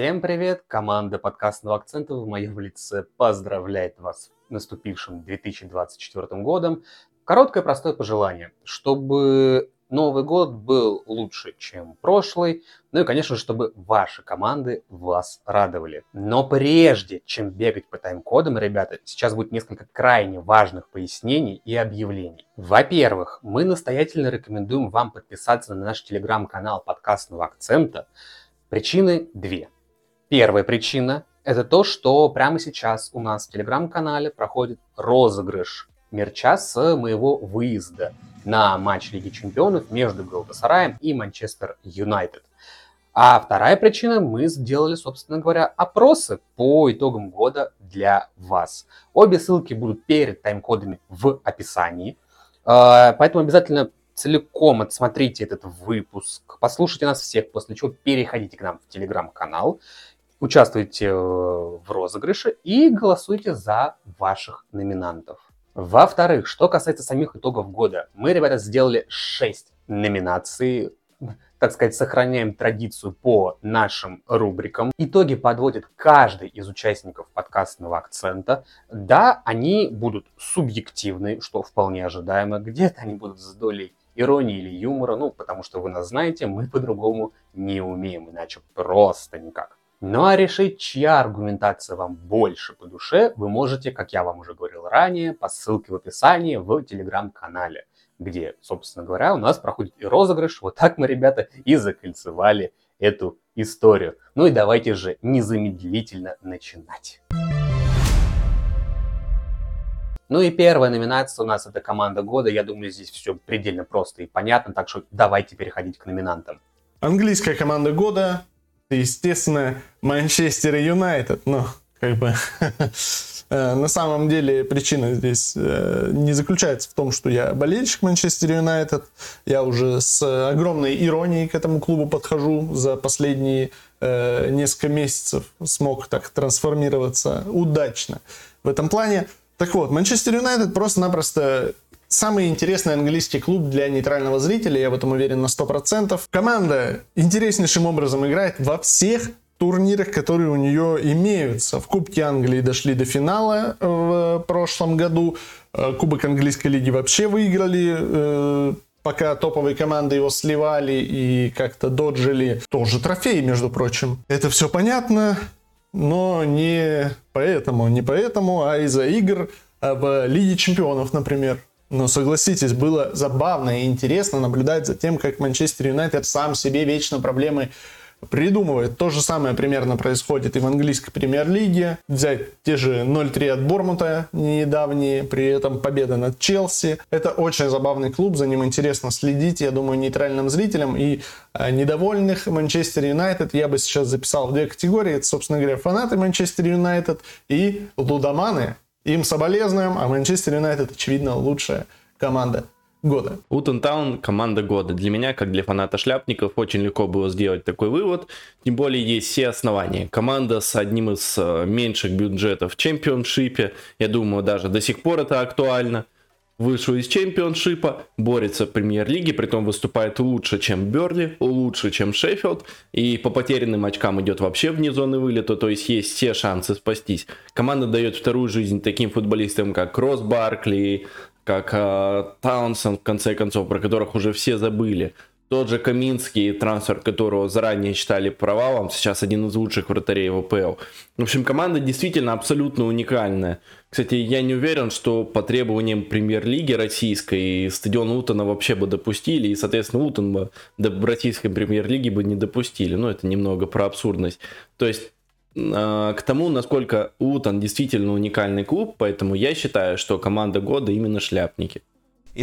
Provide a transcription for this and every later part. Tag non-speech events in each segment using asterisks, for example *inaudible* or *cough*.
Всем привет! Команда подкастного акцента в моем лице поздравляет вас с наступившим 2024 годом. Короткое простое пожелание, чтобы Новый год был лучше, чем прошлый. Ну и, конечно чтобы ваши команды вас радовали. Но прежде, чем бегать по тайм-кодам, ребята, сейчас будет несколько крайне важных пояснений и объявлений. Во-первых, мы настоятельно рекомендуем вам подписаться на наш телеграм-канал подкастного акцента. Причины две. Первая причина – это то, что прямо сейчас у нас в телеграм-канале проходит розыгрыш мерча с моего выезда на матч Лиги Чемпионов между Галатасараем и Манчестер Юнайтед. А вторая причина, мы сделали, собственно говоря, опросы по итогам года для вас. Обе ссылки будут перед тайм-кодами в описании. А, поэтому обязательно целиком отсмотрите этот выпуск, послушайте нас всех, после чего переходите к нам в телеграм-канал, участвуйте э, в розыгрыше и голосуйте за ваших номинантов. Во-вторых, что касается самих итогов года, мы, ребята, сделали 6 номинаций, так сказать, сохраняем традицию по нашим рубрикам. Итоги подводит каждый из участников подкастного акцента. Да, они будут субъективны, что вполне ожидаемо. Где-то они будут с долей иронии или юмора, ну, потому что вы нас знаете, мы по-другому не умеем, иначе просто никак. Ну а решить, чья аргументация вам больше по душе, вы можете, как я вам уже говорил ранее, по ссылке в описании в телеграм-канале, где, собственно говоря, у нас проходит и розыгрыш. Вот так мы, ребята, и закольцевали эту историю. Ну и давайте же незамедлительно начинать. Ну и первая номинация у нас это команда года. Я думаю, здесь все предельно просто и понятно, так что давайте переходить к номинантам. Английская команда года естественно, Манчестер Юнайтед. Но, как бы, *laughs* э, на самом деле причина здесь э, не заключается в том, что я болельщик Манчестер Юнайтед. Я уже с огромной иронией к этому клубу подхожу за последние э, несколько месяцев. Смог так трансформироваться удачно в этом плане. Так вот, Манчестер Юнайтед просто-напросто Самый интересный английский клуб для нейтрального зрителя, я в этом уверен на 100%. Команда интереснейшим образом играет во всех турнирах, которые у нее имеются. В Кубке Англии дошли до финала в прошлом году. Э, Кубок английской лиги вообще выиграли э, пока топовые команды его сливали и как-то доджили. Тоже трофей, между прочим. Это все понятно, но не поэтому, не поэтому, а из-за игр в Лиге Чемпионов, например. Но согласитесь, было забавно и интересно наблюдать за тем, как Манчестер Юнайтед сам себе вечно проблемы придумывает. То же самое примерно происходит и в английской премьер-лиге. Взять те же 0-3 от Бормута недавние, при этом победа над Челси. Это очень забавный клуб, за ним интересно следить, я думаю, нейтральным зрителям. И а, недовольных Манчестер Юнайтед я бы сейчас записал в две категории. Это, собственно говоря, фанаты Манчестер Юнайтед и лудоманы, им соболезнуем, а Манчестер Юнайтед, очевидно, лучшая команда года. Утон Таун команда года. Для меня, как для фаната шляпников, очень легко было сделать такой вывод. Тем более есть все основания. Команда с одним из э, меньших бюджетов в чемпионшипе. Я думаю, даже до сих пор это актуально вышел из чемпионшипа, борется в премьер-лиге, притом выступает лучше, чем Берли, лучше, чем Шеффилд, и по потерянным очкам идет вообще вне зоны вылета, то есть есть все шансы спастись. Команда дает вторую жизнь таким футболистам, как Кросс Баркли, как э, Таунсон, в конце концов, про которых уже все забыли. Тот же Каминский, трансфер которого заранее считали провалом, сейчас один из лучших вратарей в АПЛ. В общем, команда действительно абсолютно уникальная. Кстати, я не уверен, что по требованиям премьер-лиги российской стадион Утона вообще бы допустили, и, соответственно, Утон бы до российской премьер-лиги бы не допустили. Но это немного про абсурдность. То есть, э, к тому, насколько Утон действительно уникальный клуб, поэтому я считаю, что команда года именно шляпники.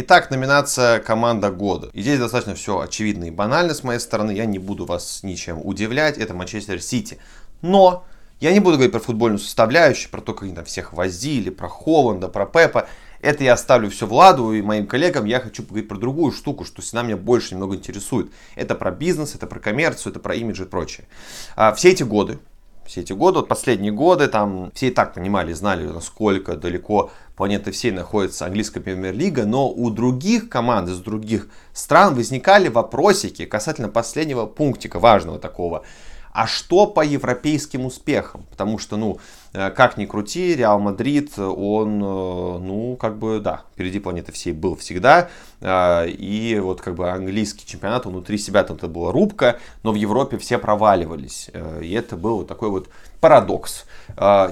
Итак, номинация «Команда года». И здесь достаточно все очевидно и банально с моей стороны. Я не буду вас ничем удивлять. Это Манчестер Сити. Но я не буду говорить про футбольную составляющую, про то, как они там всех возили, про Холланда, про Пепа. Это я оставлю все Владу и моим коллегам. Я хочу поговорить про другую штуку, что она меня больше немного интересует. Это про бизнес, это про коммерцию, это про имидж и прочее. А, все эти годы, все эти годы, вот последние годы, там все и так понимали, знали, насколько далеко планеты всей находится английская премьер-лига, но у других команд из других стран возникали вопросики касательно последнего пунктика, важного такого. а что по европейским успехам? Потому что, ну, как ни крути, Реал Мадрид, он, э, ну, как бы, да, впереди планеты всей был всегда. Э, и вот как бы английский чемпионат, внутри себя там это была рубка, но в Европе все проваливались. И это был вот такой вот парадокс.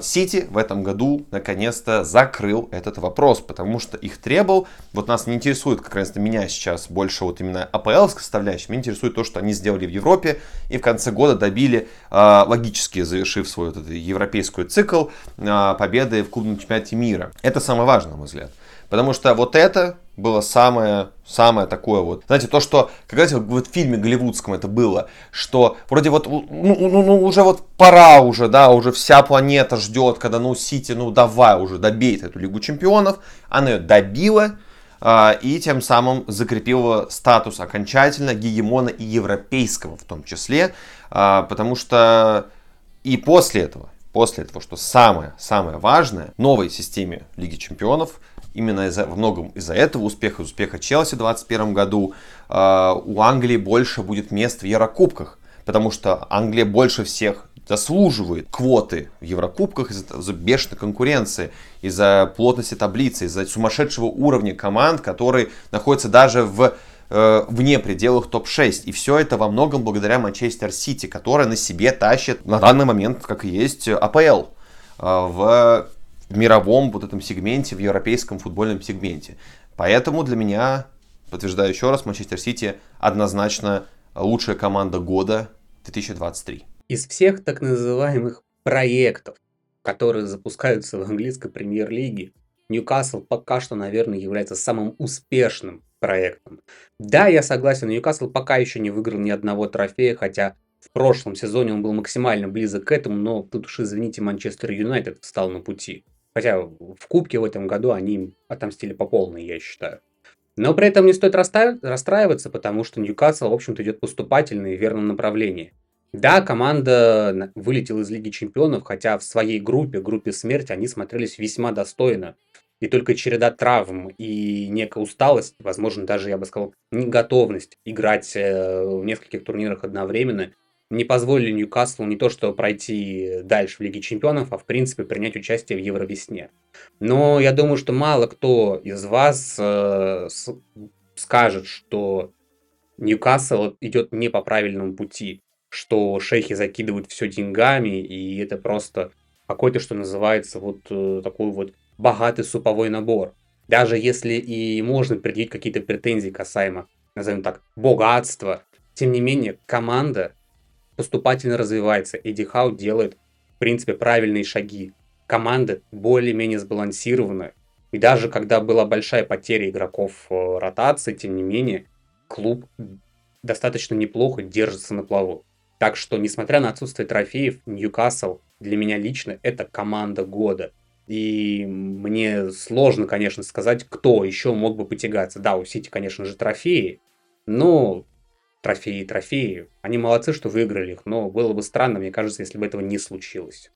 Сити в этом году наконец-то закрыл этот вопрос, потому что их требовал. Вот нас не интересует, как раз меня сейчас больше вот именно АПЛ составляющая, меня интересует то, что они сделали в Европе и в конце года добили, логически завершив свой вот этот европейский цикл, победы в клубном чемпионате мира. Это самое важное, на мой взгляд. Потому что вот это было самое, самое такое вот. Знаете, то, что, как знаете, вот в фильме голливудском это было, что вроде вот, ну, ну, ну, уже вот пора уже, да, уже вся планета ждет, когда, ну, Сити, ну, давай уже, добей эту Лигу Чемпионов. Она ее добила, а, и тем самым закрепила статус окончательно гегемона и европейского в том числе, а, потому что и после этого, после этого, что самое, самое важное, новой системе Лиги Чемпионов – именно из-за, во многом из-за этого успеха, из успеха Челси в 2021 году, э, у Англии больше будет мест в Еврокубках, потому что Англия больше всех заслуживает квоты в Еврокубках из-за, из бешеной конкуренции, из-за плотности таблицы, из-за сумасшедшего уровня команд, которые находятся даже в э, вне пределах топ-6. И все это во многом благодаря Манчестер Сити, которая на себе тащит на данный момент, как и есть, АПЛ э, в в мировом вот этом сегменте, в европейском футбольном сегменте. Поэтому для меня, подтверждаю еще раз, Манчестер Сити однозначно лучшая команда года 2023. Из всех так называемых проектов, которые запускаются в английской премьер-лиге, Ньюкасл пока что, наверное, является самым успешным проектом. Да, я согласен, Ньюкасл пока еще не выиграл ни одного трофея, хотя в прошлом сезоне он был максимально близок к этому, но тут уж, извините, Манчестер Юнайтед встал на пути. Хотя в Кубке в этом году они отомстили по полной, я считаю. Но при этом не стоит расстраиваться, потому что Ньюкасл, в общем-то, идет поступательно и в верном направлении. Да, команда вылетела из Лиги Чемпионов, хотя в своей группе, группе смерти, они смотрелись весьма достойно. И только череда травм и некая усталость, возможно, даже, я бы сказал, неготовность играть э, в нескольких турнирах одновременно – не позволили Ньюкаслу не то что пройти дальше в Лиге Чемпионов, а в принципе принять участие в Евровесне. Но я думаю, что мало кто из вас э, с, скажет, что Ньюкасл идет не по правильному пути, что шейхи закидывают все деньгами, и это просто какой-то, что называется, вот э, такой вот богатый суповой набор. Даже если и можно предъявить какие-то претензии касаемо, назовем так, богатства, тем не менее, команда поступательно развивается. Эдди Хау делает, в принципе, правильные шаги. Команда более-менее сбалансирована. И даже когда была большая потеря игроков э, ротации, тем не менее, клуб достаточно неплохо держится на плаву. Так что, несмотря на отсутствие трофеев, Ньюкасл для меня лично это команда года. И мне сложно, конечно, сказать, кто еще мог бы потягаться. Да, у Сити, конечно же, трофеи, но трофеи, трофеи. Они молодцы, что выиграли их, но было бы странно, мне кажется, если бы этого не случилось.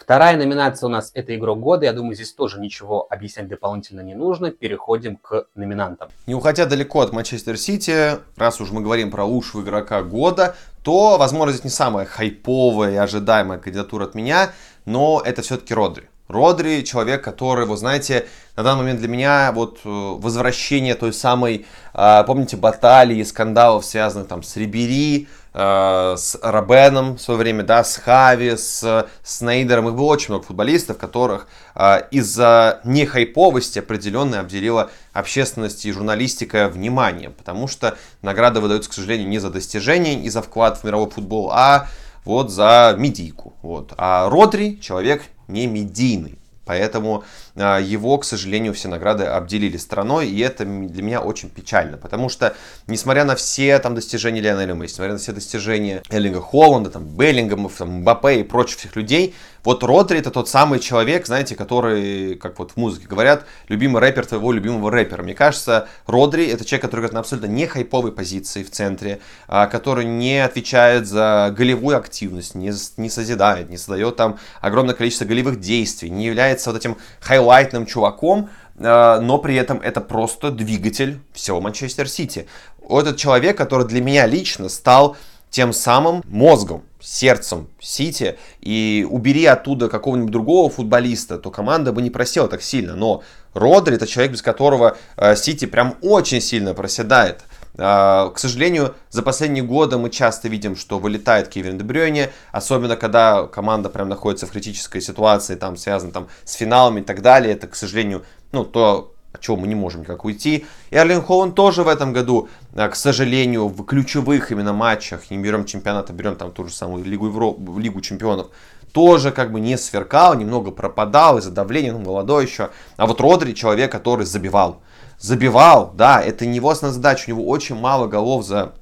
Вторая номинация у нас это игрок года. Я думаю, здесь тоже ничего объяснять дополнительно не нужно. Переходим к номинантам. Не уходя далеко от Манчестер Сити, раз уж мы говорим про лучшего игрока года, то, возможно, здесь не самая хайповая и ожидаемая кандидатура от меня, но это все-таки Родри. Родри человек, который, вы знаете, на данный момент для меня вот э, возвращение той самой, а, помните, баталии, скандалов, связанных там с Рибери, э, с Робеном в свое время, да, с Хави, с Снейдером. Их было очень много футболистов, которых а, из-за нехайповости определенно обделила общественность и журналистика внимание, потому что награды выдаются, к сожалению, не за достижения и за вклад в мировой футбол, а вот за медийку. Вот. А Родри человек не медийный. Поэтому его, к сожалению, все награды обделили страной, и это для меня очень печально, потому что, несмотря на все там достижения Лионеля Месси, несмотря на все достижения Эллинга Холланда, там, Беллингамов, там, Мбаппе и прочих всех людей, вот Родри это тот самый человек, знаете, который, как вот в музыке говорят, любимый рэпер твоего любимого рэпера. Мне кажется, Родри это человек, который играет на абсолютно не хайповой позиции в центре, а, который не отвечает за голевую активность, не, не созидает, не создает там огромное количество голевых действий, не является вот этим хайлайтным чуваком, э, но при этом это просто двигатель всего Манчестер Сити. Этот человек, который для меня лично стал тем самым мозгом, сердцем Сити, и убери оттуда какого-нибудь другого футболиста, то команда бы не просела так сильно. Но Родри это человек, без которого э, Сити прям очень сильно проседает. А, к сожалению, за последние годы мы часто видим, что вылетает Кевин Дебрёйне, особенно когда команда прям находится в критической ситуации, там связано там с финалами и так далее. Это, к сожалению, ну, то, от чего мы не можем никак уйти. И Арлен Холланд тоже в этом году, а, к сожалению, в ключевых именно матчах, не берем чемпионата, берем там ту же самую Лигу, Евро... Лигу чемпионов, тоже как бы не сверкал, немного пропадал из-за давления, ну, молодой еще. А вот Родри человек, который забивал забивал, да, это не его основная задача, у него очень мало голов за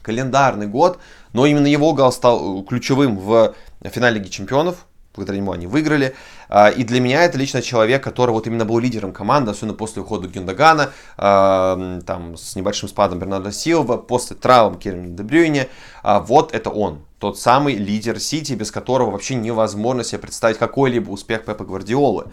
календарный год, но именно его гол стал э, ключевым в финале Лиги Чемпионов, благодаря нему они выиграли. А, и для меня это лично человек, который вот именно был лидером команды, особенно после ухода Гюндагана, а, там с небольшим спадом Бернарда Силва, после травм Кирина Дебрюйне. А, вот это он, тот самый лидер Сити, без которого вообще невозможно себе представить какой-либо успех Пепа Гвардиолы.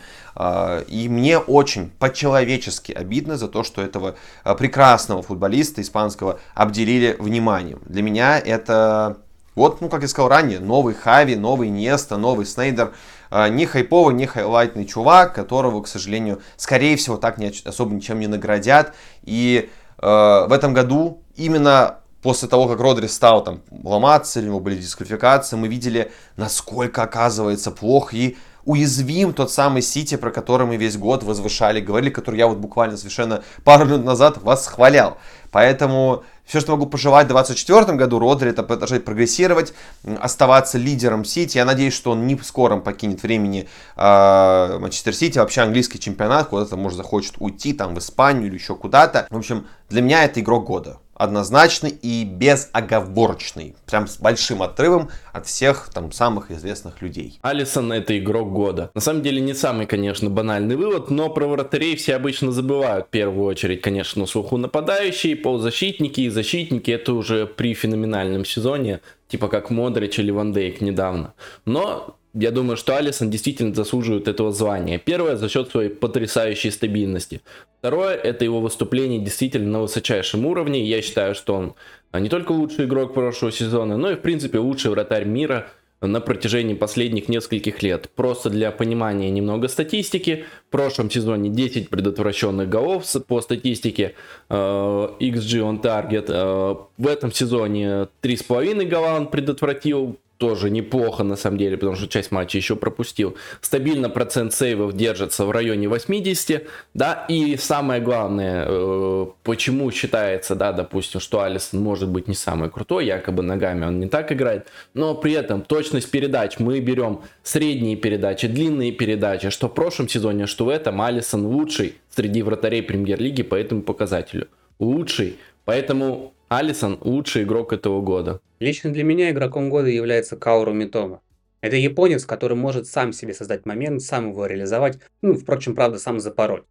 И мне очень по-человечески обидно за то, что этого прекрасного футболиста испанского обделили вниманием. Для меня это вот, ну, как я сказал ранее, новый Хави, новый Неста, новый Снейдер. Не хайповый, не хайлайтный чувак, которого, к сожалению, скорее всего, так не, особо ничем не наградят. И э, в этом году именно после того, как Родри стал там ломаться, у него были дисквалификации, мы видели, насколько оказывается плохо и уязвим тот самый Сити, про который мы весь год возвышали, говорили, который я вот буквально совершенно пару минут назад восхвалял. Поэтому все, что могу пожелать в 2024 году, Родри, это продолжать прогрессировать, оставаться лидером Сити. Я надеюсь, что он не в скором покинет времени э, Манчестер Сити, вообще английский чемпионат, куда-то, может, захочет уйти, там, в Испанию или еще куда-то. В общем, для меня это игрок года однозначный и безоговорочный. Прям с большим отрывом от всех там самых известных людей. Алисон это игрок года. На самом деле не самый, конечно, банальный вывод, но про вратарей все обычно забывают. В первую очередь, конечно, слуху нападающие, полузащитники и защитники. Это уже при феноменальном сезоне, типа как Модрич или Ван Дейк недавно. Но я думаю, что Алисон действительно заслуживает этого звания. Первое, за счет своей потрясающей стабильности. Второе, это его выступление действительно на высочайшем уровне. Я считаю, что он а, не только лучший игрок прошлого сезона, но и, в принципе, лучший вратарь мира на протяжении последних нескольких лет. Просто для понимания немного статистики. В прошлом сезоне 10 предотвращенных голов по статистике э, XG on target. Э, в этом сезоне 3,5 гола он предотвратил тоже неплохо на самом деле, потому что часть матча еще пропустил. Стабильно процент сейвов держится в районе 80, да, и самое главное, э, почему считается, да, допустим, что Алисон может быть не самый крутой, якобы ногами он не так играет, но при этом точность передач мы берем средние передачи, длинные передачи, что в прошлом сезоне, что в этом Алисон лучший среди вратарей премьер-лиги по этому показателю. Лучший. Поэтому Алисон лучший игрок этого года. Лично для меня игроком года является Кауру Митома. Это японец, который может сам себе создать момент, сам его реализовать, ну, впрочем, правда, сам запороть.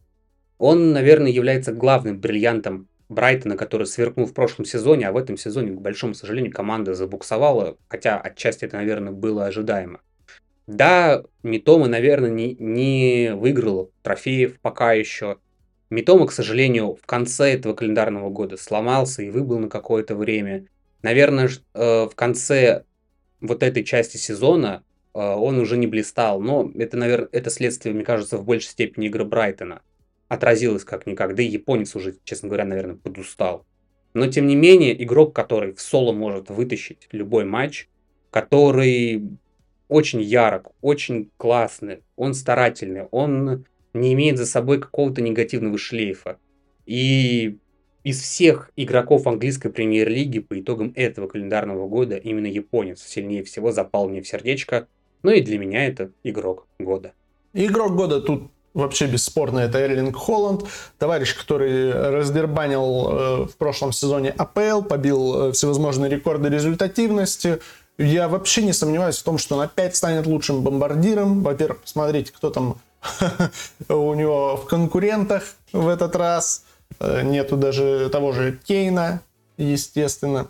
Он, наверное, является главным бриллиантом Брайтона, который сверкнул в прошлом сезоне, а в этом сезоне, к большому сожалению, команда забуксовала, хотя отчасти это, наверное, было ожидаемо. Да, Митома, наверное, не, не выиграл трофеев пока еще, Митома, к сожалению, в конце этого календарного года сломался и выбыл на какое-то время. Наверное, э, в конце вот этой части сезона э, он уже не блистал, но это, наверное, это следствие, мне кажется, в большей степени игры Брайтона. Отразилось как-никак, да и японец уже, честно говоря, наверное, подустал. Но, тем не менее, игрок, который в соло может вытащить любой матч, который очень ярок, очень классный, он старательный, он не имеет за собой какого-то негативного шлейфа. И из всех игроков английской премьер-лиги по итогам этого календарного года именно японец сильнее всего запал мне в сердечко. Ну и для меня это игрок года. Игрок года тут вообще бесспорно это Эрлинг Холланд, товарищ, который раздербанил э, в прошлом сезоне АПЛ, побил э, всевозможные рекорды результативности. Я вообще не сомневаюсь в том, что он опять станет лучшим бомбардиром. Во-первых, посмотрите, кто там *laughs* у него в конкурентах в этот раз. Э, нету даже того же Кейна, естественно.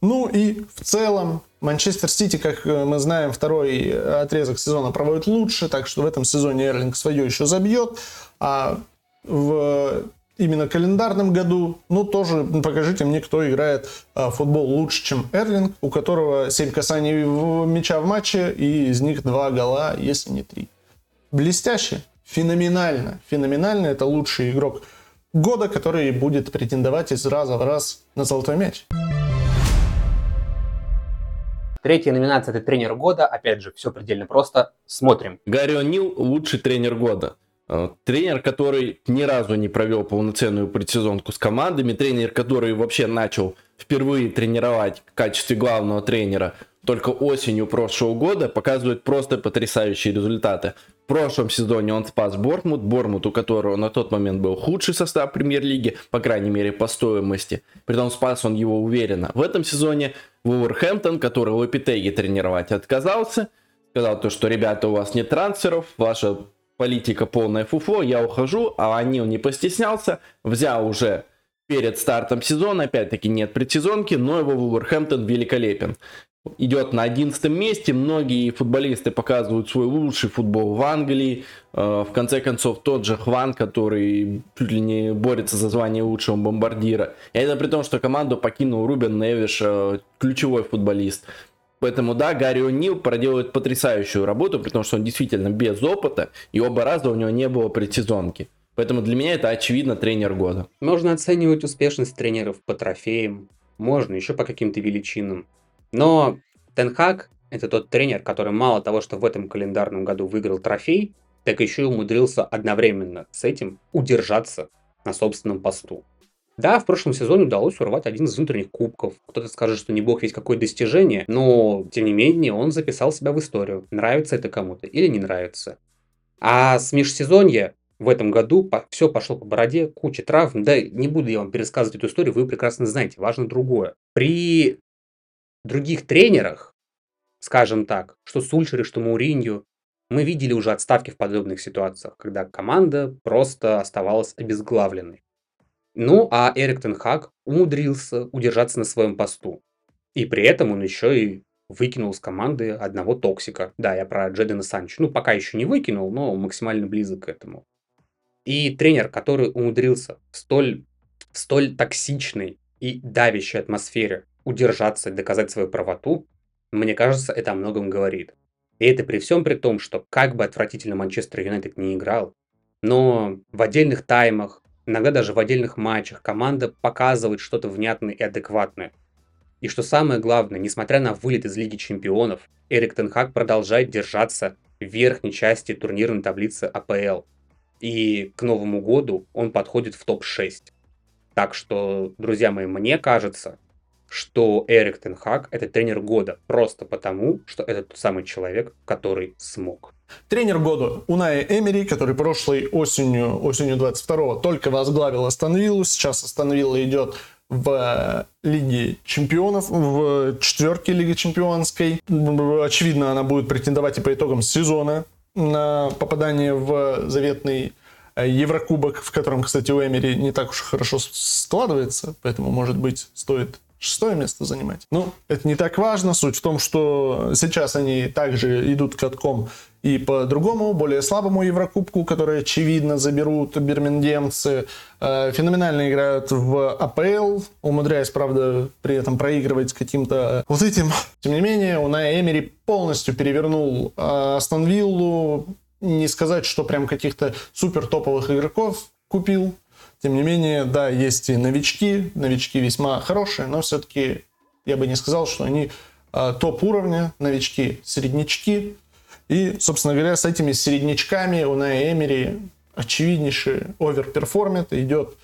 Ну и в целом Манчестер Сити, как э, мы знаем, второй отрезок сезона проводит лучше, так что в этом сезоне Эрлинг свое еще забьет. А в именно календарном году, ну тоже покажите мне, кто играет а, футбол лучше, чем Эрлинг, у которого 7 касаний в, мяча в матче, и из них 2 гола, если не 3. Блестяще, феноменально, феноменально, это лучший игрок года, который будет претендовать из раза в раз на золотой мяч. Третья номинация – это тренер года. Опять же, все предельно просто. Смотрим. Гарри О'Нил – лучший тренер года. Э, тренер, который ни разу не провел полноценную предсезонку с командами, тренер, который вообще начал впервые тренировать в качестве главного тренера только осенью прошлого года, показывает просто потрясающие результаты. В прошлом сезоне он спас Бортмут, Бормут, у которого на тот момент был худший состав премьер-лиги, по крайней мере по стоимости. Притом спас он его уверенно. В этом сезоне Вулверхэмптон, который в Эпитеге тренировать отказался, сказал то, что ребята, у вас нет трансферов, ваша политика полное фуфло, я ухожу, а Анил не постеснялся, взял уже перед стартом сезона, опять-таки нет предсезонки, но его Вулверхэмптон великолепен. Идет на 11 месте, многие футболисты показывают свой лучший футбол в Англии. Э, в конце концов, тот же Хван, который чуть ли не борется за звание лучшего бомбардира. И это при том, что команду покинул Рубен Невиш, э, ключевой футболист. Поэтому, да, Гарри О'Нил проделывает потрясающую работу, потому что он действительно без опыта, и оба раза у него не было предсезонки. Поэтому для меня это, очевидно, тренер года. Можно оценивать успешность тренеров по трофеям, можно еще по каким-то величинам. Но Тенхак – это тот тренер, который мало того, что в этом календарном году выиграл трофей, так еще и умудрился одновременно с этим удержаться на собственном посту. Да, в прошлом сезоне удалось урвать один из внутренних кубков. Кто-то скажет, что не бог весь какое достижение, но, тем не менее, он записал себя в историю. Нравится это кому-то или не нравится. А с межсезонья в этом году все пошло по бороде, куча травм. Да, не буду я вам пересказывать эту историю, вы прекрасно знаете, важно другое. При других тренерах, скажем так, что Сульшере, что Мауринью, мы видели уже отставки в подобных ситуациях, когда команда просто оставалась обезглавленной. Ну, а Эрик Тенхак умудрился удержаться на своем посту. И при этом он еще и выкинул с команды одного токсика. Да, я про Джедена Санчо. Ну, пока еще не выкинул, но максимально близок к этому. И тренер, который умудрился в столь, в столь токсичной и давящей атмосфере удержаться доказать свою правоту, мне кажется, это о многом говорит. И это при всем при том, что как бы отвратительно Манчестер Юнайтед не играл, но в отдельных таймах, Иногда даже в отдельных матчах команда показывает что-то внятное и адекватное. И что самое главное, несмотря на вылет из Лиги Чемпионов, Эрик Тенхак продолжает держаться в верхней части турнирной таблицы АПЛ. И к Новому году он подходит в топ-6. Так что, друзья мои, мне кажется, что Эрик Тенхак это тренер года просто потому, что это тот самый человек, который смог. Тренер года Уная Эмери, который прошлой осенью, осенью 22-го только возглавил Астон сейчас Астон идет в Лиге Чемпионов, в четверке Лиги Чемпионской. Очевидно, она будет претендовать и по итогам сезона на попадание в заветный э, Еврокубок, в котором, кстати, у Эмери не так уж хорошо складывается, поэтому, может быть, стоит шестое место занимать. Ну, это не так важно. Суть в том, что сейчас они также идут катком и по другому, более слабому Еврокубку, который, очевидно, заберут бирмингемцы. Э, феноменально играют в АПЛ, умудряясь, правда, при этом проигрывать каким-то вот этим. Тем не менее, Унай Эмери полностью перевернул э, Астон Виллу. Не сказать, что прям каких-то супер топовых игроков купил. Тем не менее, да, есть и новички. Новички весьма хорошие, но все-таки я бы не сказал, что они э, топ уровня. Новички, среднячки. И, собственно говоря, с этими середнячками у Эмери очевиднейший overperform ит, идет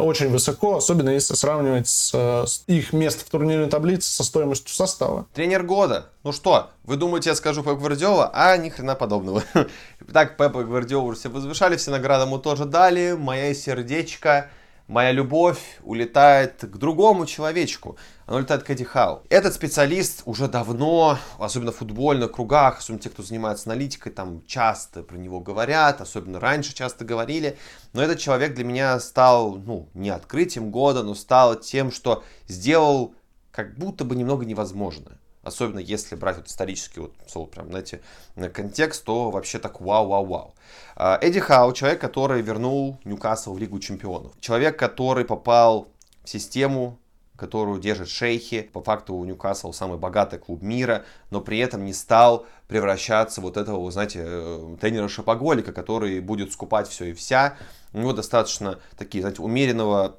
очень высоко, особенно если сравнивать с, с их место в турнирной таблице со стоимостью состава. Тренер года. Ну что, вы думаете, я скажу Пеп Гвардиола? А ни хрена подобного. *laughs* Так, Пепа Гвардиолу все возвышали, все награды ему тоже дали. Моя сердечко моя любовь улетает к другому человечку. Она улетает к Эдди Хау. Этот специалист уже давно, особенно в футбольных кругах, особенно те, кто занимается аналитикой, там часто про него говорят, особенно раньше часто говорили. Но этот человек для меня стал, ну, не открытием года, но стал тем, что сделал как будто бы немного невозможное Особенно если брать вот исторический вот, слово, прям, знаете, контекст, то вообще так вау-вау-вау. А, Эдди Хау, человек, который вернул Ньюкасл в Лигу Чемпионов. Человек, который попал в систему которую держат шейхи. По факту у Ньюкасл самый богатый клуб мира, но при этом не стал превращаться вот этого, вы знаете, э, тренера-шопоголика, который будет скупать все и вся. У него достаточно такие, знаете, умеренного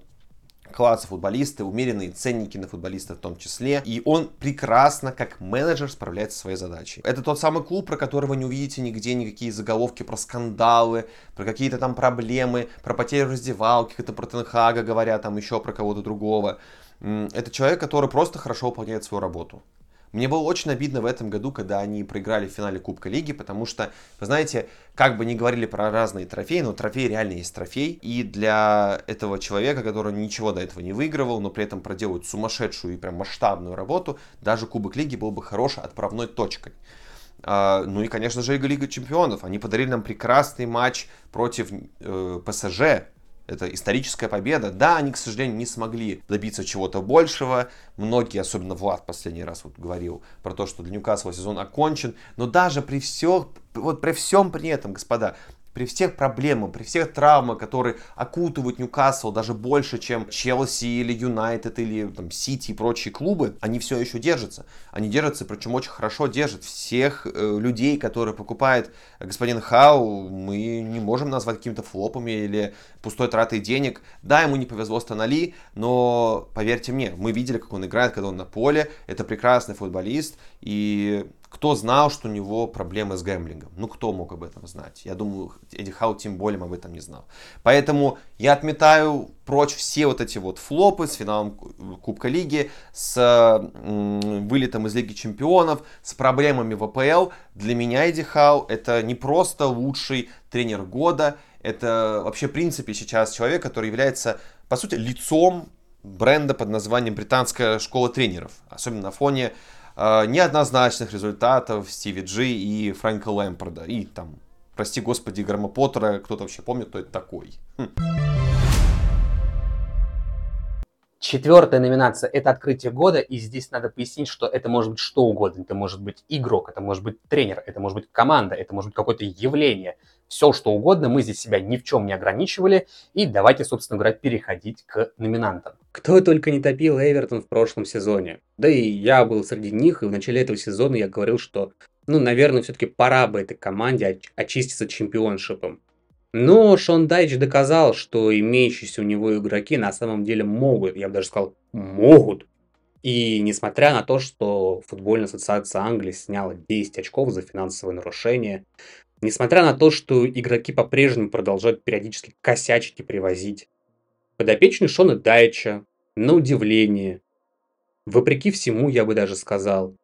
класса футболисты, умеренные ценники на футболистов в том числе. И он прекрасно, как менеджер, справляется со своей задачей. Это тот самый клуб, про который вы не увидите нигде никакие заголовки про скандалы, про какие-то там проблемы, про потерю раздевалки, это про Тенхага говорят, там еще про кого-то другого. Это человек, который просто хорошо выполняет свою работу. Мне было очень обидно в этом году, когда они проиграли в финале Кубка Лиги, потому что, вы знаете, как бы ни говорили про разные трофеи, но трофей реально есть трофей. И для этого человека, который ничего до этого не выигрывал, но при этом проделывает сумасшедшую и прям масштабную работу, даже Кубок Лиги был бы хорошей отправной точкой. Uh, ну и, конечно же, Лига Чемпионов. Они подарили нам прекрасный матч против э, ПСЖ, это историческая победа. Да, они, к сожалению, не смогли добиться чего-то большего. Многие, особенно Влад последний раз вот говорил про то, что для Ньюкасла сезон окончен. Но даже при всем, вот при всем при этом, господа, при всех проблемах, при всех травмах, которые окутывают Ньюкасл даже больше, чем Челси или Юнайтед или там Сити и прочие клубы, они все еще держатся. Они держатся, причем очень хорошо держат. Всех э, людей, которые покупает господин Хау, мы не можем назвать какими-то флопами или пустой тратой денег. Да, ему не повезло с Тонали, но поверьте мне, мы видели, как он играет, когда он на поле. Это прекрасный футболист, и кто знал, что у него проблемы с гэмблингом? Ну, кто мог об этом знать? Я думаю, Эдди Хау тем более об этом не знал. Поэтому я отметаю прочь все вот эти вот флопы с финалом Кубка Лиги, с вылетом из Лиги Чемпионов, с проблемами в АПЛ. Для меня Эдди Хау это не просто лучший тренер года, это вообще в принципе сейчас человек, который является, по сути, лицом бренда под названием Британская школа тренеров. Особенно на фоне неоднозначных результатов Стиви Джи и Фрэнка Лэмпорда. И там, прости господи, Грэма Поттера, кто-то вообще помнит, кто это такой. Хм. Четвертая номинация – это открытие года, и здесь надо пояснить, что это может быть что угодно. Это может быть игрок, это может быть тренер, это может быть команда, это может быть какое-то явление. Все что угодно, мы здесь себя ни в чем не ограничивали, и давайте, собственно говоря, переходить к номинантам. Кто только не топил Эвертон в прошлом сезоне. Да и я был среди них, и в начале этого сезона я говорил, что, ну, наверное, все-таки пора бы этой команде очиститься чемпионшипом. Но Шон Дайч доказал, что имеющиеся у него игроки на самом деле могут, я бы даже сказал, могут. И несмотря на то, что футбольная ассоциация Англии сняла 10 очков за финансовое нарушение, несмотря на то, что игроки по-прежнему продолжают периодически косячить и привозить, подопечные Шона Дайча, на удивление, вопреки всему, я бы даже сказал,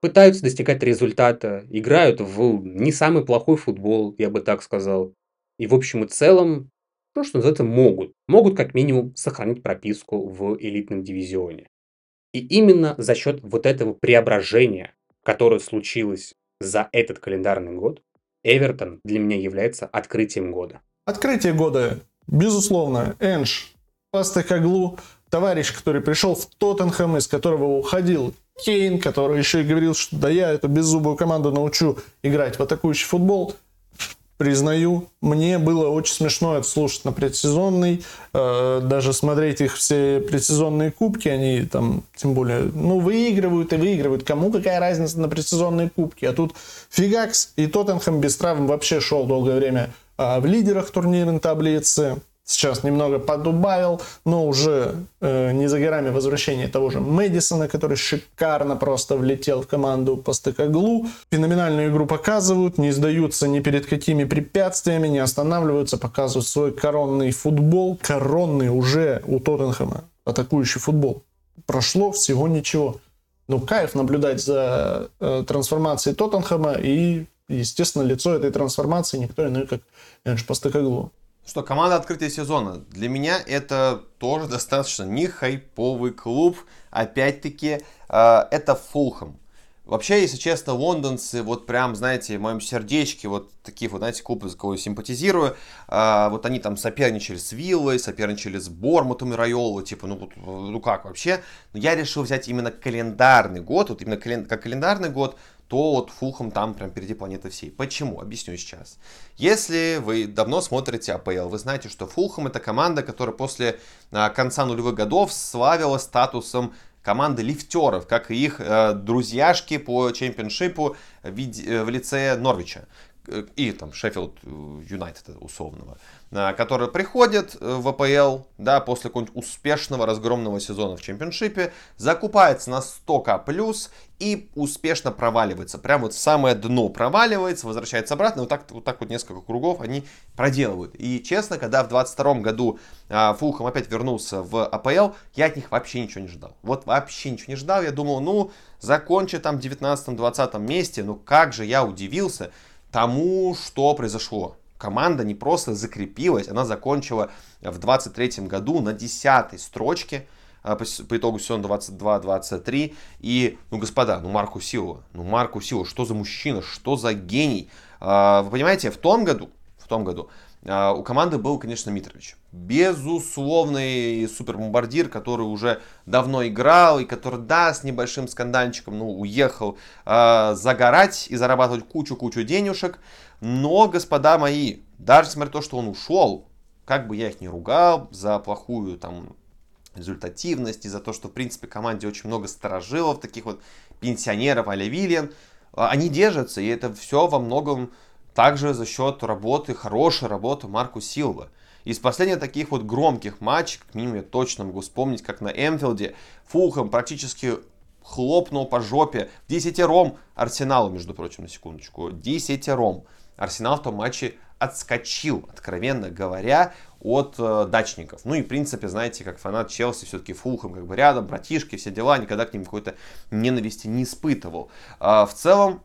пытаются достигать результата, играют в не самый плохой футбол, я бы так сказал. И в общем и целом, ну, что называется, могут. Могут как минимум сохранить прописку в элитном дивизионе. И именно за счет вот этого преображения, которое случилось за этот календарный год, Эвертон для меня является открытием года. Открытие года, безусловно, Энж, Пастекоглу, товарищ, который пришел в Тоттенхэм, из которого уходил Кейн, который еще и говорил, что да я эту беззубую команду научу играть в атакующий футбол – признаю, мне было очень смешно это слушать на предсезонный, э, даже смотреть их все предсезонные кубки, они там, тем более, ну, выигрывают и выигрывают, кому какая разница на предсезонные кубки, а тут Фигакс и Тоттенхэм без травм вообще шел долгое время в лидерах турнирной таблицы, сейчас немного подубавил, но уже э, не за горами возвращения того же Мэдисона, который шикарно просто влетел в команду по стыкоглу. Феноменальную игру показывают, не сдаются ни перед какими препятствиями, не останавливаются, показывают свой коронный футбол. Коронный уже у Тоттенхэма, атакующий футбол. Прошло всего ничего. Ну, кайф наблюдать за э, трансформацией Тоттенхэма и, естественно, лицо этой трансформации никто иной, как Энш Постекоглу. Что, команда открытия сезона. Для меня это тоже достаточно не хайповый клуб. Опять-таки, э, это Фулхэм. Вообще, если честно, лондонцы, вот прям, знаете, в моем сердечке, вот такие вот, знаете, клубы, за кого я симпатизирую, а, вот они там соперничали с Виллой, соперничали с Бормутом и Райоло, типа, ну, ну как вообще? Но я решил взять именно календарный год, вот именно как календарный год, то вот Фулхам там прям впереди планеты всей. Почему? Объясню сейчас. Если вы давно смотрите АПЛ, вы знаете, что Фулхам это команда, которая после а, конца нулевых годов славилась статусом команды лифтеров, как и их э, друзьяшки по чемпионшипу в, виде, э, в лице Норвича и там Шеффилд Юнайтед условного. А, который приходит э, в АПЛ, да, после какого-нибудь успешного разгромного сезона в чемпионшипе, закупается на 100к+, и успешно проваливается. Прям вот самое дно проваливается, возвращается обратно. Вот так вот, так вот несколько кругов они проделывают. И честно, когда в 22 году а, Фулхам опять вернулся в АПЛ, я от них вообще ничего не ждал. Вот вообще ничего не ждал. Я думал, ну, закончит там в 19-20 месте. Ну, как же я удивился тому, что произошло команда не просто закрепилась, она закончила в 23 году на 10 строчке а, по, по итогу сезона 22-23. И, ну, господа, ну, Марку Силова, ну, Марку Силова, что за мужчина, что за гений. А, вы понимаете, в том году, в том году у команды был, конечно, Митрович. Безусловный супербомбардир, который уже давно играл и который, да, с небольшим скандальчиком, ну, уехал э, загорать и зарабатывать кучу-кучу денежек. Но, господа мои, даже несмотря на то, что он ушел, как бы я их не ругал за плохую там результативность и за то, что, в принципе, команде очень много сторожилов, таких вот пенсионеров а-ля Виллиан, они держатся, и это все во многом также за счет работы, хорошей работы Марку Силва. Из последних таких вот громких матчей, как минимум я точно могу вспомнить, как на Эмфилде, Фулхэм практически хлопнул по жопе десятером Арсеналу, между прочим, на секундочку, десятером. Арсенал в том матче отскочил, откровенно говоря, от э, дачников. Ну и, в принципе, знаете, как фанат Челси, все-таки Фулхэм как бы рядом, братишки, все дела, никогда к ним какой-то ненависти не испытывал. А, в целом,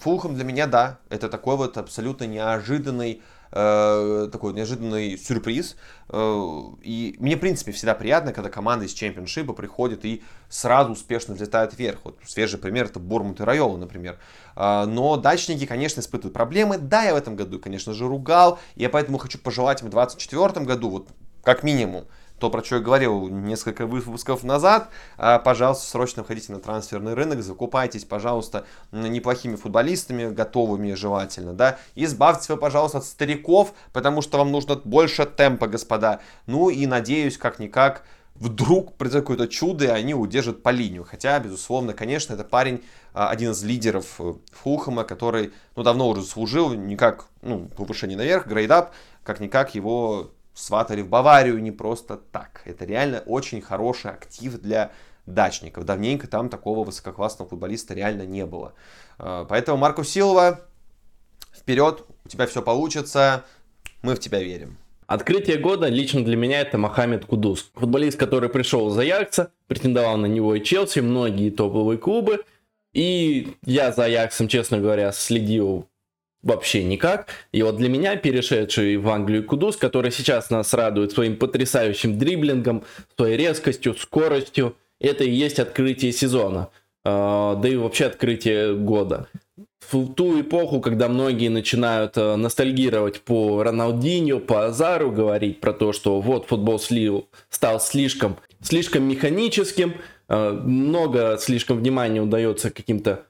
Фулхэм для меня, да, это такой вот абсолютно неожиданный э, такой неожиданный сюрприз. Э, и мне, в принципе, всегда приятно, когда команда из чемпионшипа приходит и сразу успешно взлетает вверх. Вот свежий пример это Бормут и Райола, например. Э, но дачники, конечно, испытывают проблемы. Да, я в этом году, конечно же, ругал. Я поэтому хочу пожелать им в 2024 году, вот как минимум, то, про что я говорил несколько выпусков назад, а, пожалуйста, срочно входите на трансферный рынок, закупайтесь, пожалуйста, неплохими футболистами, готовыми желательно, да, избавьтесь вы, пожалуйста, от стариков, потому что вам нужно больше темпа, господа, ну и надеюсь, как-никак, вдруг произойдет какое-то чудо, и они удержат по линию. Хотя, безусловно, конечно, это парень, а, один из лидеров э, Фулхэма, который, ну, давно уже служил, никак, ну, повышение наверх, грейдап, как-никак его сватали в Баварию не просто так. Это реально очень хороший актив для дачников. Давненько там такого высококлассного футболиста реально не было. А, поэтому Марко Силова, вперед, у тебя все получится, мы в тебя верим. Открытие года лично для меня это Мохаммед Кудус. Футболист, который пришел за Аякса, претендовал на него и Челси, многие топовые клубы. И я за Аяксом, честно говоря, следил вообще никак. И вот для меня перешедший в Англию Кудус, который сейчас нас радует своим потрясающим дриблингом, своей резкостью, скоростью, это и есть открытие сезона. А, да и вообще открытие года. В ту эпоху, когда многие начинают а, ностальгировать по Роналдиньо, по Азару, говорить про то, что вот футбол слил, стал слишком, слишком механическим, а, много слишком внимания удается каким-то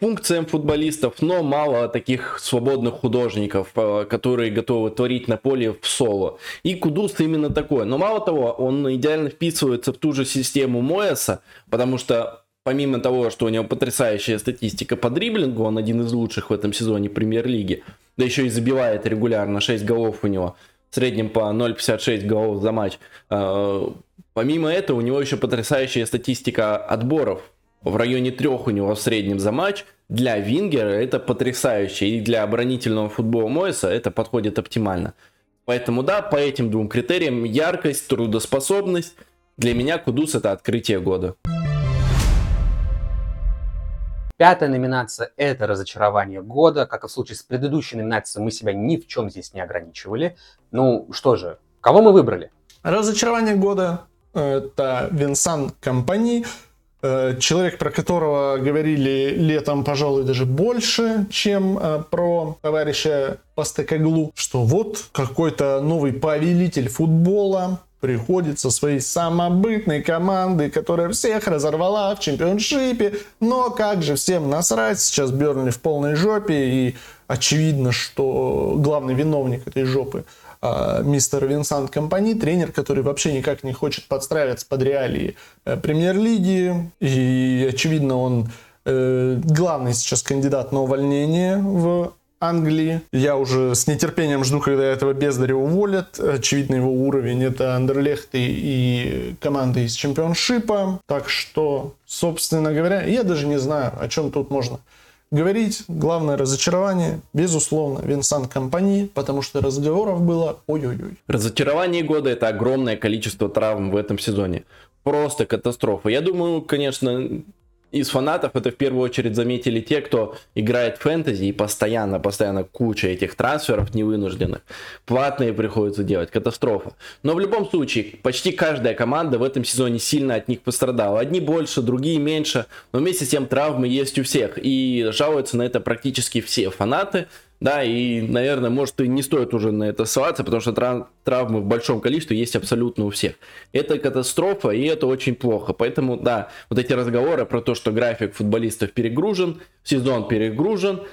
функциям футболистов, но мало таких свободных художников, э, которые готовы творить на поле в соло. И Кудус именно такой. Но мало того, он идеально вписывается в ту же систему Моэса, потому что помимо того, что у него потрясающая статистика по дриблингу, он один из лучших в этом сезоне премьер-лиги, да еще и забивает регулярно 6 голов у него, в среднем по 0,56 голов за матч. Э, помимо этого, у него еще потрясающая статистика отборов в районе трех у него в среднем за матч. Для Вингера это потрясающе. И для оборонительного футбола Моэса это подходит оптимально. Поэтому да, по этим двум критериям яркость, трудоспособность. Для меня Кудус это открытие года. Пятая номинация – это разочарование года. Как и в случае с предыдущей номинацией, мы себя ни в чем здесь не ограничивали. Ну что же, кого мы выбрали? Разочарование года – это Винсан Компании. Э, человек, про которого говорили летом, пожалуй, даже больше, чем э, про товарища Пастекаглу, что вот какой-то новый повелитель футбола приходит со своей самобытной командой, которая всех разорвала в чемпионшипе, но как же всем насрать, сейчас Бернли в полной жопе, и очевидно, что главный виновник этой жопы – мистер Винсант Компани, тренер, который вообще никак не хочет подстраиваться под реалии э, премьер-лиги. И, очевидно, он э, главный сейчас кандидат на увольнение в Англии. Я уже с нетерпением жду, когда этого бездаря уволят. Очевидно, его уровень это Андерлехты и команды из чемпионшипа. Так что, собственно говоря, я даже не знаю, о чем тут можно говорить. Главное разочарование, безусловно, Винсан Компании, потому что разговоров было ой-ой-ой. Разочарование года это огромное количество травм в этом сезоне. Просто катастрофа. Я думаю, конечно, из фанатов это в первую очередь заметили те, кто играет фэнтези и постоянно, постоянно куча этих трансферов невынужденных. Платные приходится делать, катастрофа. Но в любом случае, почти каждая команда в этом сезоне сильно от них пострадала. Одни больше, другие меньше, но вместе с тем травмы есть у всех. И жалуются на это практически все фанаты. Да, и, наверное, может и не стоит уже на это ссылаться, потому что трав- травмы в большом количестве есть абсолютно у всех. Это катастрофа, и это очень плохо. Поэтому, да, вот эти разговоры про то, что график футболистов перегружен, сезон перегружен,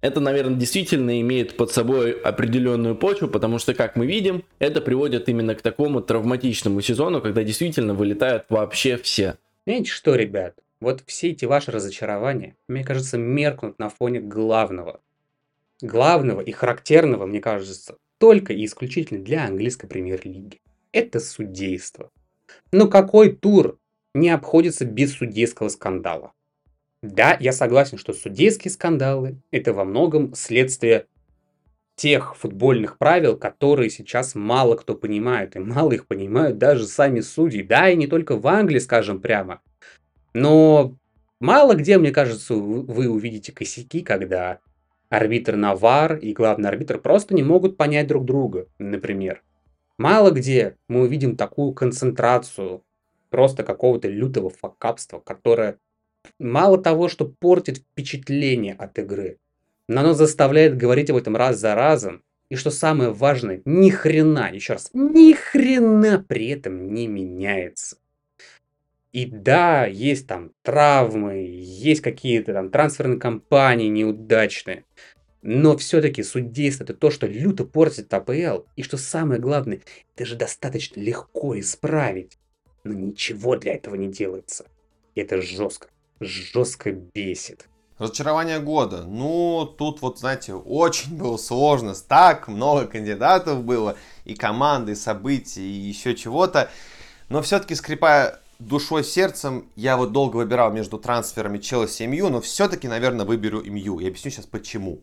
это, наверное, действительно имеет под собой определенную почву, потому что, как мы видим, это приводит именно к такому травматичному сезону, когда действительно вылетают вообще все. Знаете что, ребят, вот все эти ваши разочарования, мне кажется, меркнут на фоне главного главного и характерного, мне кажется, только и исключительно для английской премьер-лиги. Это судейство. Но какой тур не обходится без судейского скандала? Да, я согласен, что судейские скандалы – это во многом следствие тех футбольных правил, которые сейчас мало кто понимает, и мало их понимают даже сами судьи. Да, и не только в Англии, скажем прямо. Но мало где, мне кажется, вы увидите косяки, когда Арбитр Навар и главный арбитр просто не могут понять друг друга, например. Мало где мы увидим такую концентрацию просто какого-то лютого факапства, которое мало того, что портит впечатление от игры, но оно заставляет говорить об этом раз за разом, и что самое важное, ни хрена, еще раз, ни хрена при этом не меняется. И да, есть там травмы, есть какие-то там трансферные кампании неудачные. Но все-таки судейство это то, что люто портит АПЛ. И что самое главное, это же достаточно легко исправить. Но ничего для этого не делается. И это жестко, жестко бесит. Разочарование года. Ну, тут вот, знаете, очень было сложно. Так много кандидатов было. И команды, и события, и еще чего-то. Но все-таки скрипая душой, сердцем я вот долго выбирал между трансферами Челси и МЮ, но все-таки, наверное, выберу МЮ. Я объясню сейчас почему.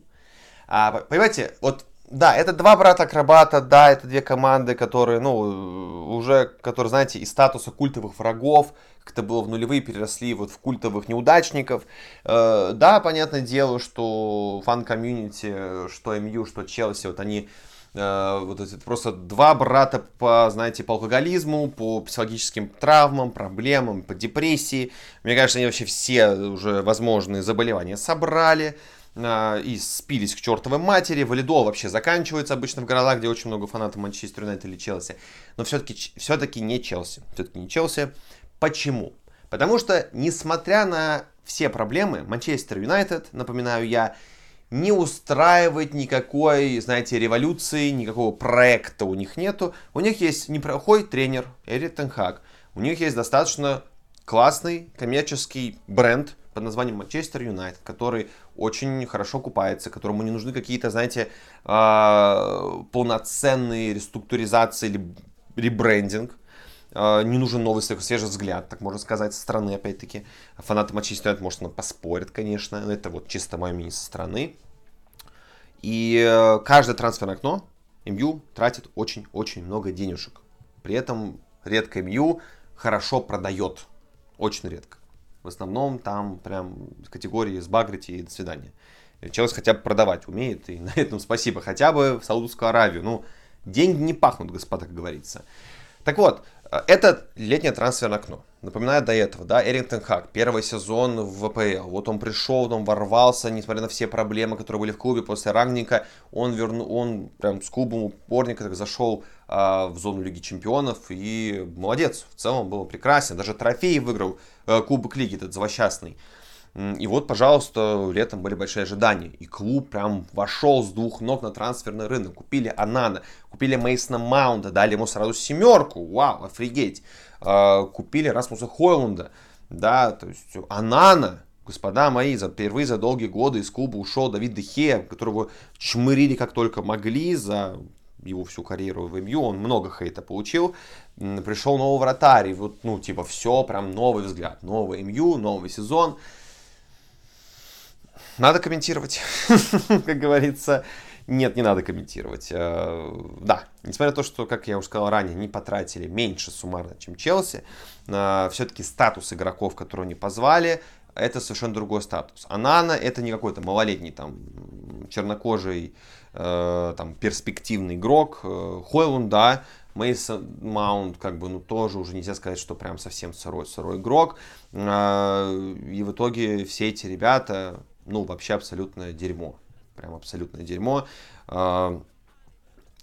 А, понимаете, вот да, это два брата-акробата, да, это две команды, которые, ну, уже, которые, знаете, из статуса культовых врагов, как это было в нулевые, переросли вот в культовых неудачников. Э, да, понятное дело, что фан-комьюнити, что МЮ, что Челси, вот они вот эти просто два брата по, знаете, по алкоголизму, по психологическим травмам, проблемам, по депрессии. Мне кажется, они вообще все уже возможные заболевания собрали э, и спились к чертовой матери. Валидол вообще заканчивается обычно в городах, где очень много фанатов Манчестер Юнайтед или Челси. Но все-таки все-таки не Челси. Все-таки не Челси. Почему? Потому что, несмотря на все проблемы, Манчестер Юнайтед, напоминаю я, не устраивает никакой, знаете, революции, никакого проекта у них нету. У них есть неплохой тренер Эрик Тенхак. У них есть достаточно классный коммерческий бренд под названием Манчестер Юнайтед, который очень хорошо купается, которому не нужны какие-то, знаете, а, полноценные реструктуризации или ребрендинг. А, не нужен новый свежий взгляд, так можно сказать, со стороны, опять-таки. Фанаты Манчестер Юнайтед, может, поспорят, конечно. но Это вот чисто мое мнение со стороны. И э, каждое трансферное окно МЮ тратит очень-очень много денежек. При этом редко МЮ хорошо продает. Очень редко. В основном там прям категории сбагрите и до свидания. Челси хотя бы продавать умеет, и *laughs* на этом спасибо. Хотя бы в Саудовскую Аравию. Ну, деньги не пахнут, господа, как говорится. Так вот, э, это летнее трансферное окно. Напоминаю до этого, да, Эрингтон Хак, первый сезон в ВПЛ. Вот он пришел, он ворвался, несмотря на все проблемы, которые были в клубе после Рагника, он вернул, он прям с клубом упорника так зашел а, в зону Лиги Чемпионов и молодец, в целом было прекрасно. Даже трофей выиграл а, Кубок Лиги этот злосчастный. И вот, пожалуйста, летом были большие ожидания. И клуб прям вошел с двух ног на трансферный рынок. Купили Анана, купили Мейсона Маунта, дали ему сразу семерку. Вау, офигеть. А, купили Расмуса Хойланда. Да, то есть Анана, господа мои, за, впервые за долгие годы из клуба ушел Давид Дехе, которого чмырили как только могли за его всю карьеру в МЮ, он много хейта получил. Пришел новый вратарь, и вот, ну, типа, все, прям новый взгляд, новый МЮ, новый сезон надо комментировать, *laughs* как говорится. Нет, не надо комментировать. Э, да, несмотря на то, что, как я уже сказал ранее, не потратили меньше суммарно, чем Челси, э, все-таки статус игроков, которые они позвали, это совершенно другой статус. Анана это не какой-то малолетний там чернокожий э, там перспективный игрок. Хойлун, да, Мейсон Маунт, как бы, ну, тоже уже нельзя сказать, что прям совсем сырой, сырой игрок. И в итоге все эти ребята, ну, вообще абсолютное дерьмо. Прям абсолютное дерьмо. А,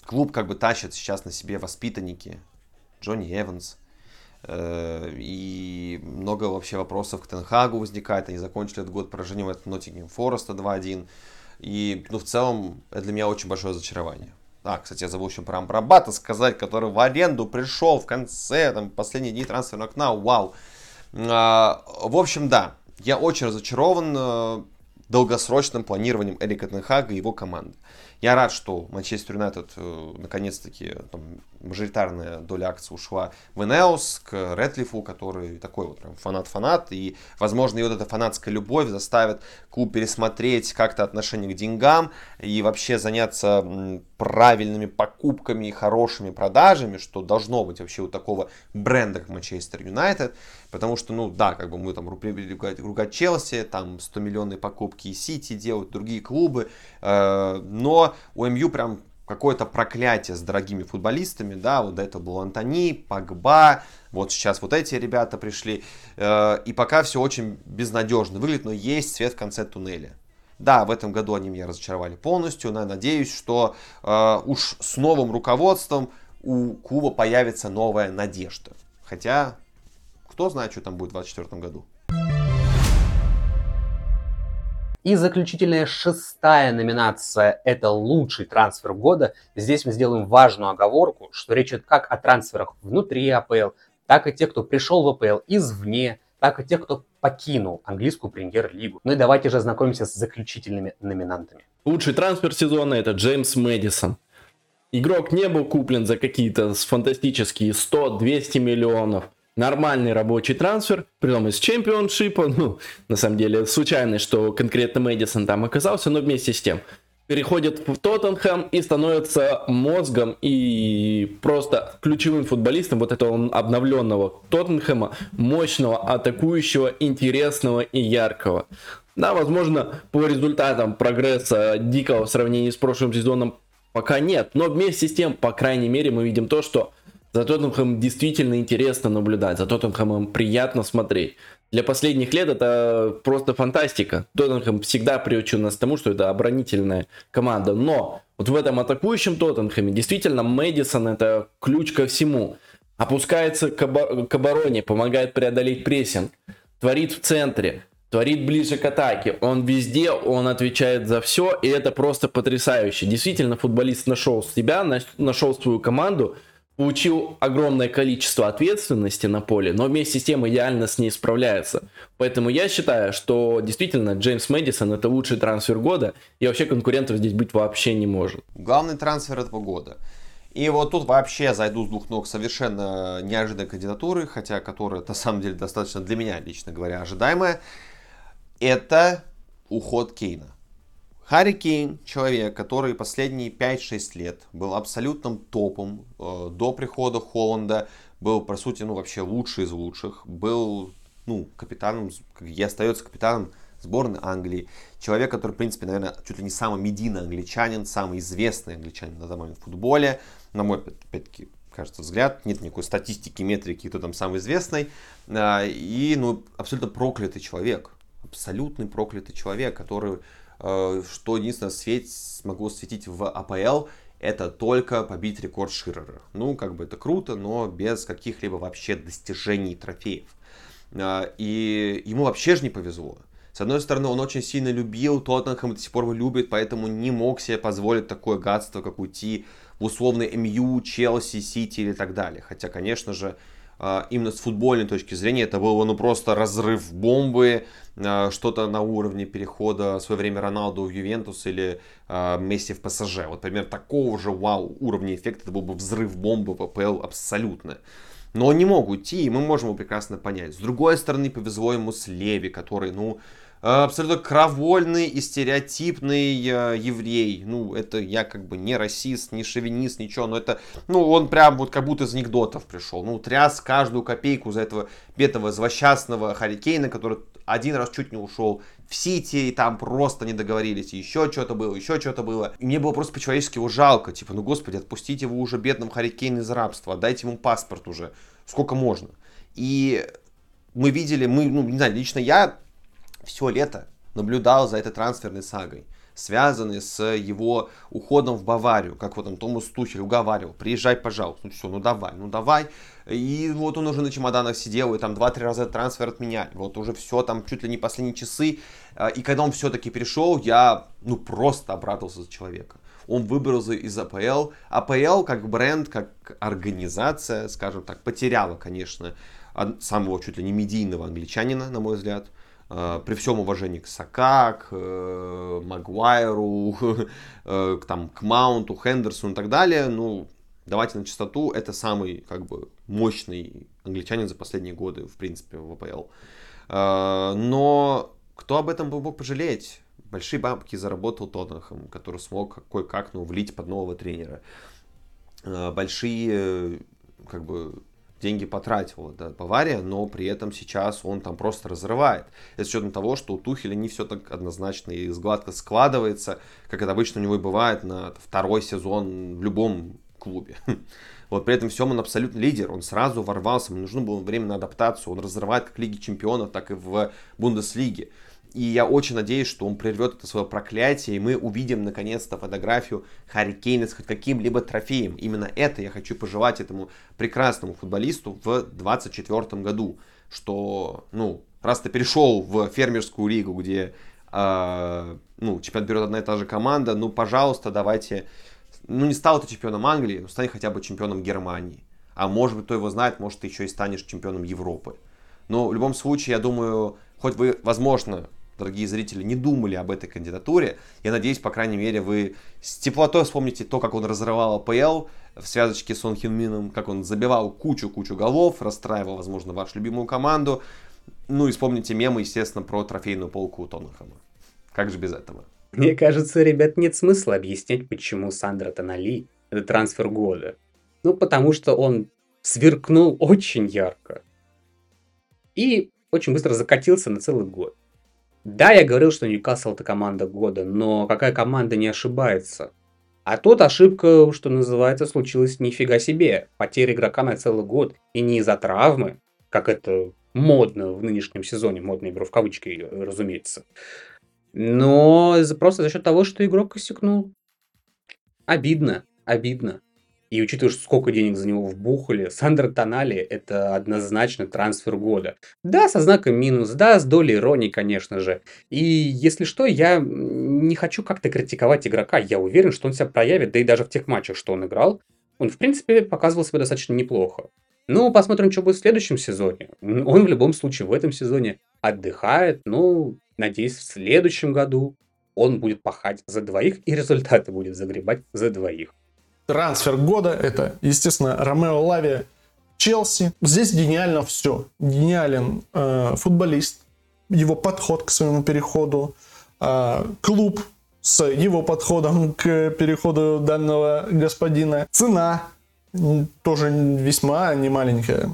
клуб как бы тащит сейчас на себе воспитанники. Джонни Эванс. Э, и много вообще вопросов к Тенхагу возникает. Они закончили этот год поражением от Ноттингем Фореста 2-1. И, ну, в целом, это для меня очень большое разочарование. А, кстати, я забыл еще про Амбрабата сказать, который в аренду пришел в конце, там, последние дни трансферного окна. Вау. А, в общем, да, я очень разочарован э, долгосрочным планированием Эрика Тенхага и его команды. Я рад, что Манчестер Юнайтед э, наконец-таки там, мажоритарная доля акций ушла в Энеос, к Ретлифу, который такой вот прям фанат-фанат. И, возможно, и вот эта фанатская любовь заставит клуб пересмотреть как-то отношение к деньгам и вообще заняться правильными покупками и хорошими продажами, что должно быть вообще у такого бренда, как Манчестер Юнайтед. Потому что, ну да, как бы мы там ругать, ругать Челси, там 100 миллионные покупки и Сити делают, другие клубы. Э, но у МЮ прям какое-то проклятие с дорогими футболистами, да, вот до этого был Антони, Пагба, вот сейчас вот эти ребята пришли, э, и пока все очень безнадежно выглядит, но есть свет в конце туннеля. Да, в этом году они меня разочаровали полностью, но я надеюсь, что э, уж с новым руководством у клуба появится новая надежда. Хотя, кто знает, что там будет в 2024 году. И заключительная шестая номинация – это лучший трансфер года. Здесь мы сделаем важную оговорку, что речь идет как о трансферах внутри АПЛ, так и тех, кто пришел в АПЛ извне, так и тех, кто покинул английскую премьер-лигу. Ну и давайте же знакомимся с заключительными номинантами. Лучший трансфер сезона – это Джеймс Мэдисон. Игрок не был куплен за какие-то фантастические 100-200 миллионов нормальный рабочий трансфер, притом из чемпионшипа, ну, на самом деле, случайно, что конкретно Мэдисон там оказался, но вместе с тем, переходит в Тоттенхэм и становится мозгом и просто ключевым футболистом вот этого обновленного Тоттенхэма, мощного, атакующего, интересного и яркого. Да, возможно, по результатам прогресса дикого в сравнении с прошлым сезоном пока нет, но вместе с тем, по крайней мере, мы видим то, что за Тоттенхэмом действительно интересно наблюдать, за Тоттенхэмом приятно смотреть. Для последних лет это просто фантастика. Тоттенхэм всегда приучен нас к тому, что это оборонительная команда. Но вот в этом атакующем Тоттенхэме действительно Мэдисон это ключ ко всему. Опускается к, обо- к обороне, помогает преодолеть прессинг, творит в центре, творит ближе к атаке. Он везде, он отвечает за все, и это просто потрясающе. Действительно, футболист нашел себя, нашел свою команду, получил огромное количество ответственности на поле, но вместе с тем идеально с ней справляется. Поэтому я считаю, что действительно Джеймс Мэдисон это лучший трансфер года, и вообще конкурентов здесь быть вообще не может. Главный трансфер этого года. И вот тут вообще зайду с двух ног совершенно неожиданной кандидатуры, хотя которая на самом деле достаточно для меня, лично говоря, ожидаемая. Это уход Кейна. Харри Кейн, человек, который последние 5-6 лет был абсолютным топом э, до прихода Холланда, был, по сути, ну, вообще лучший из лучших, был, ну, капитаном, и остается капитаном сборной Англии. Человек, который, в принципе, наверное, чуть ли не самый медийный англичанин, самый известный англичанин на данный момент в футболе, на мой, опять-таки, кажется, взгляд. Нет никакой статистики, метрики, кто там самый известный. А, и, ну, абсолютно проклятый человек. Абсолютный проклятый человек, который, что единственное, свет, смогу светить в АПЛ, это только побить рекорд Ширера. Ну, как бы это круто, но без каких-либо вообще достижений трофеев. А, и ему вообще же не повезло. С одной стороны, он очень сильно любил Тоттенхэм, до сих пор его любит, поэтому не мог себе позволить такое гадство, как уйти в условный МЮ, Челси, Сити или так далее. Хотя, конечно же, а, именно с футбольной точки зрения это было ну просто разрыв бомбы, что-то на уровне перехода в свое время Роналду в Ювентус или а, Месси в ПСЖ. Вот пример такого же вау уровня эффекта, это был бы взрыв бомбы в АПЛ абсолютно. Но он не мог уйти, и мы можем его прекрасно понять. С другой стороны, повезло ему с Леви, который, ну, абсолютно кровольный и стереотипный э, еврей. Ну, это я как бы не расист, не шовинист, ничего, но это, ну, он прям вот как будто из анекдотов пришел. Ну, тряс каждую копейку за этого бедного злосчастного Харикейна, который один раз чуть не ушел в Сити, и там просто не договорились, еще что-то было, еще что-то было. И мне было просто по-человечески его жалко, типа, ну, господи, отпустите его уже бедным Харикейна из рабства, отдайте ему паспорт уже, сколько можно. И мы видели, мы, ну, не знаю, лично я все лето наблюдал за этой трансферной сагой, связанной с его уходом в Баварию, как вот он Томас Тухель уговаривал, приезжай, пожалуйста, ну все, ну давай, ну давай. И вот он уже на чемоданах сидел, и там 2-3 раза трансфер отменяли, вот уже все, там чуть ли не последние часы. А, и когда он все-таки пришел, я, ну, просто обрадовался за человека. Он выбрался из АПЛ. АПЛ как бренд, как организация, скажем так, потеряла, конечно, самого чуть ли не медийного англичанина, на мой взгляд. Э, при всем уважении к Сака, к э, Магуайру, *laughs* э, там, к Маунту, Хендерсону и так далее, ну, давайте на чистоту, это самый, как бы, мощный англичанин за последние годы, в принципе, в ВПЛ. Но кто об этом мог пожалеть? Большие бабки заработал Тоттенхэм, который смог кое-как, ну, влить под нового тренера. Большие, как бы, деньги потратила да, Бавария, но при этом сейчас он там просто разрывает. Это с учетом того, что у Тухеля не все так однозначно и гладко складывается, как это обычно у него и бывает на второй сезон в любом клубе. *laughs* Вот при этом всем он абсолютно лидер, он сразу ворвался, ему нужно было время на адаптацию, он разрывает как в Лиге Чемпионов, так и в Бундеслиге. И я очень надеюсь, что он прервет это свое проклятие, и мы увидим наконец-то фотографию Харри Кейна с хоть каким-либо трофеем. Именно это я хочу пожелать этому прекрасному футболисту в 2024 году. Что, ну, раз ты перешел в фермерскую лигу, где э, ну, чемпионат берет одна и та же команда, ну, пожалуйста, давайте... Ну, не стал ты чемпионом Англии, но стань хотя бы чемпионом Германии. А может быть, кто его знает, может, ты еще и станешь чемпионом Европы. Но в любом случае, я думаю, хоть вы, возможно, дорогие зрители, не думали об этой кандидатуре. Я надеюсь, по крайней мере, вы с теплотой вспомните то, как он разрывал АПЛ в связочке с Сон Хин Мином, как он забивал кучу-кучу голов, расстраивал, возможно, вашу любимую команду. Ну и вспомните мемы, естественно, про трофейную полку Тоттенхэма. Как же без этого? Мне кажется, ребят, нет смысла объяснять, почему Сандра Тонали – это трансфер года. Ну, потому что он сверкнул очень ярко. И очень быстро закатился на целый год. Да, я говорил, что Ньюкасл это команда года, но какая команда не ошибается? А тут ошибка, что называется, случилась нифига себе. Потеря игрока на целый год. И не из-за травмы, как это модно в нынешнем сезоне, модно игру в кавычки, разумеется. Но просто за счет того, что игрок косякнул. Обидно, обидно. И учитывая, сколько денег за него вбухали, Сандро Тонали – это однозначно трансфер года. Да, со знаком минус, да, с долей иронии, конечно же. И если что, я не хочу как-то критиковать игрока. Я уверен, что он себя проявит, да и даже в тех матчах, что он играл, он, в принципе, показывал себя достаточно неплохо. Ну, посмотрим, что будет в следующем сезоне. Он в любом случае в этом сезоне отдыхает. Ну, надеюсь, в следующем году он будет пахать за двоих, и результаты будет загребать за двоих. Трансфер года это, естественно, Ромео Лави Челси. Здесь гениально все. Гениален э, футболист, его подход к своему переходу, э, клуб с его подходом к переходу данного господина. Цена тоже весьма не маленькая.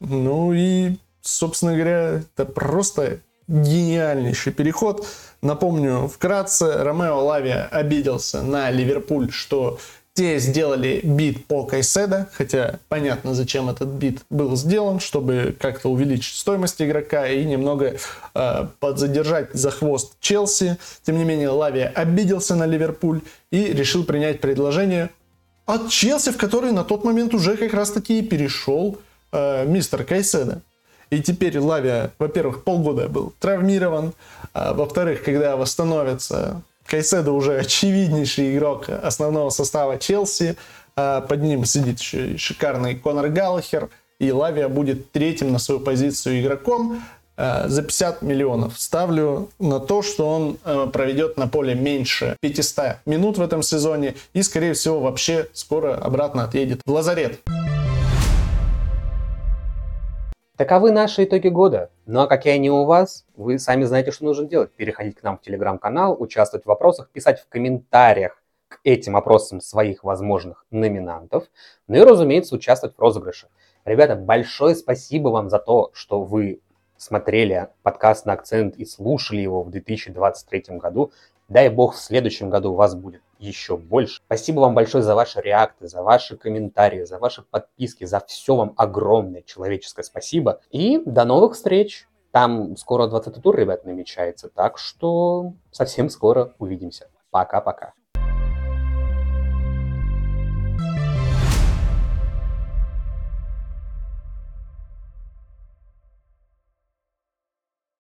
Ну и, собственно говоря, это просто гениальнейший переход. Напомню вкратце, Ромео Лавия обиделся на Ливерпуль, что те сделали бит по Кайседа, хотя понятно, зачем этот бит был сделан, чтобы как-то увеличить стоимость игрока и немного э, подзадержать за хвост Челси. Тем не менее, Лавия обиделся на Ливерпуль и решил принять предложение от Челси, в который на тот момент уже как раз-таки и перешел э, мистер Кайседа. И теперь Лавия, во-первых, полгода был травмирован, а во-вторых, когда восстановится Кайседо уже очевиднейший игрок основного состава Челси. А под ним сидит шикарный Конор Галлахер. И Лавия будет третьим на свою позицию игроком а, за 50 миллионов. Ставлю на то, что он а, проведет на поле меньше 500 минут в этом сезоне и, скорее всего, вообще скоро обратно отъедет в лазарет. Таковы наши итоги года. Ну а какие они у вас, вы сами знаете, что нужно делать. Переходить к нам в телеграм-канал, участвовать в вопросах, писать в комментариях к этим вопросам своих возможных номинантов, ну и, разумеется, участвовать в розыгрыше. Ребята, большое спасибо вам за то, что вы смотрели подкаст на акцент и слушали его в 2023 году. Дай бог, в следующем году у вас будет еще больше. Спасибо вам большое за ваши реакты, за ваши комментарии, за ваши подписки, за все вам огромное человеческое спасибо. И до новых встреч. Там скоро 20 тур, ребят, намечается, так что совсем скоро увидимся. Пока-пока.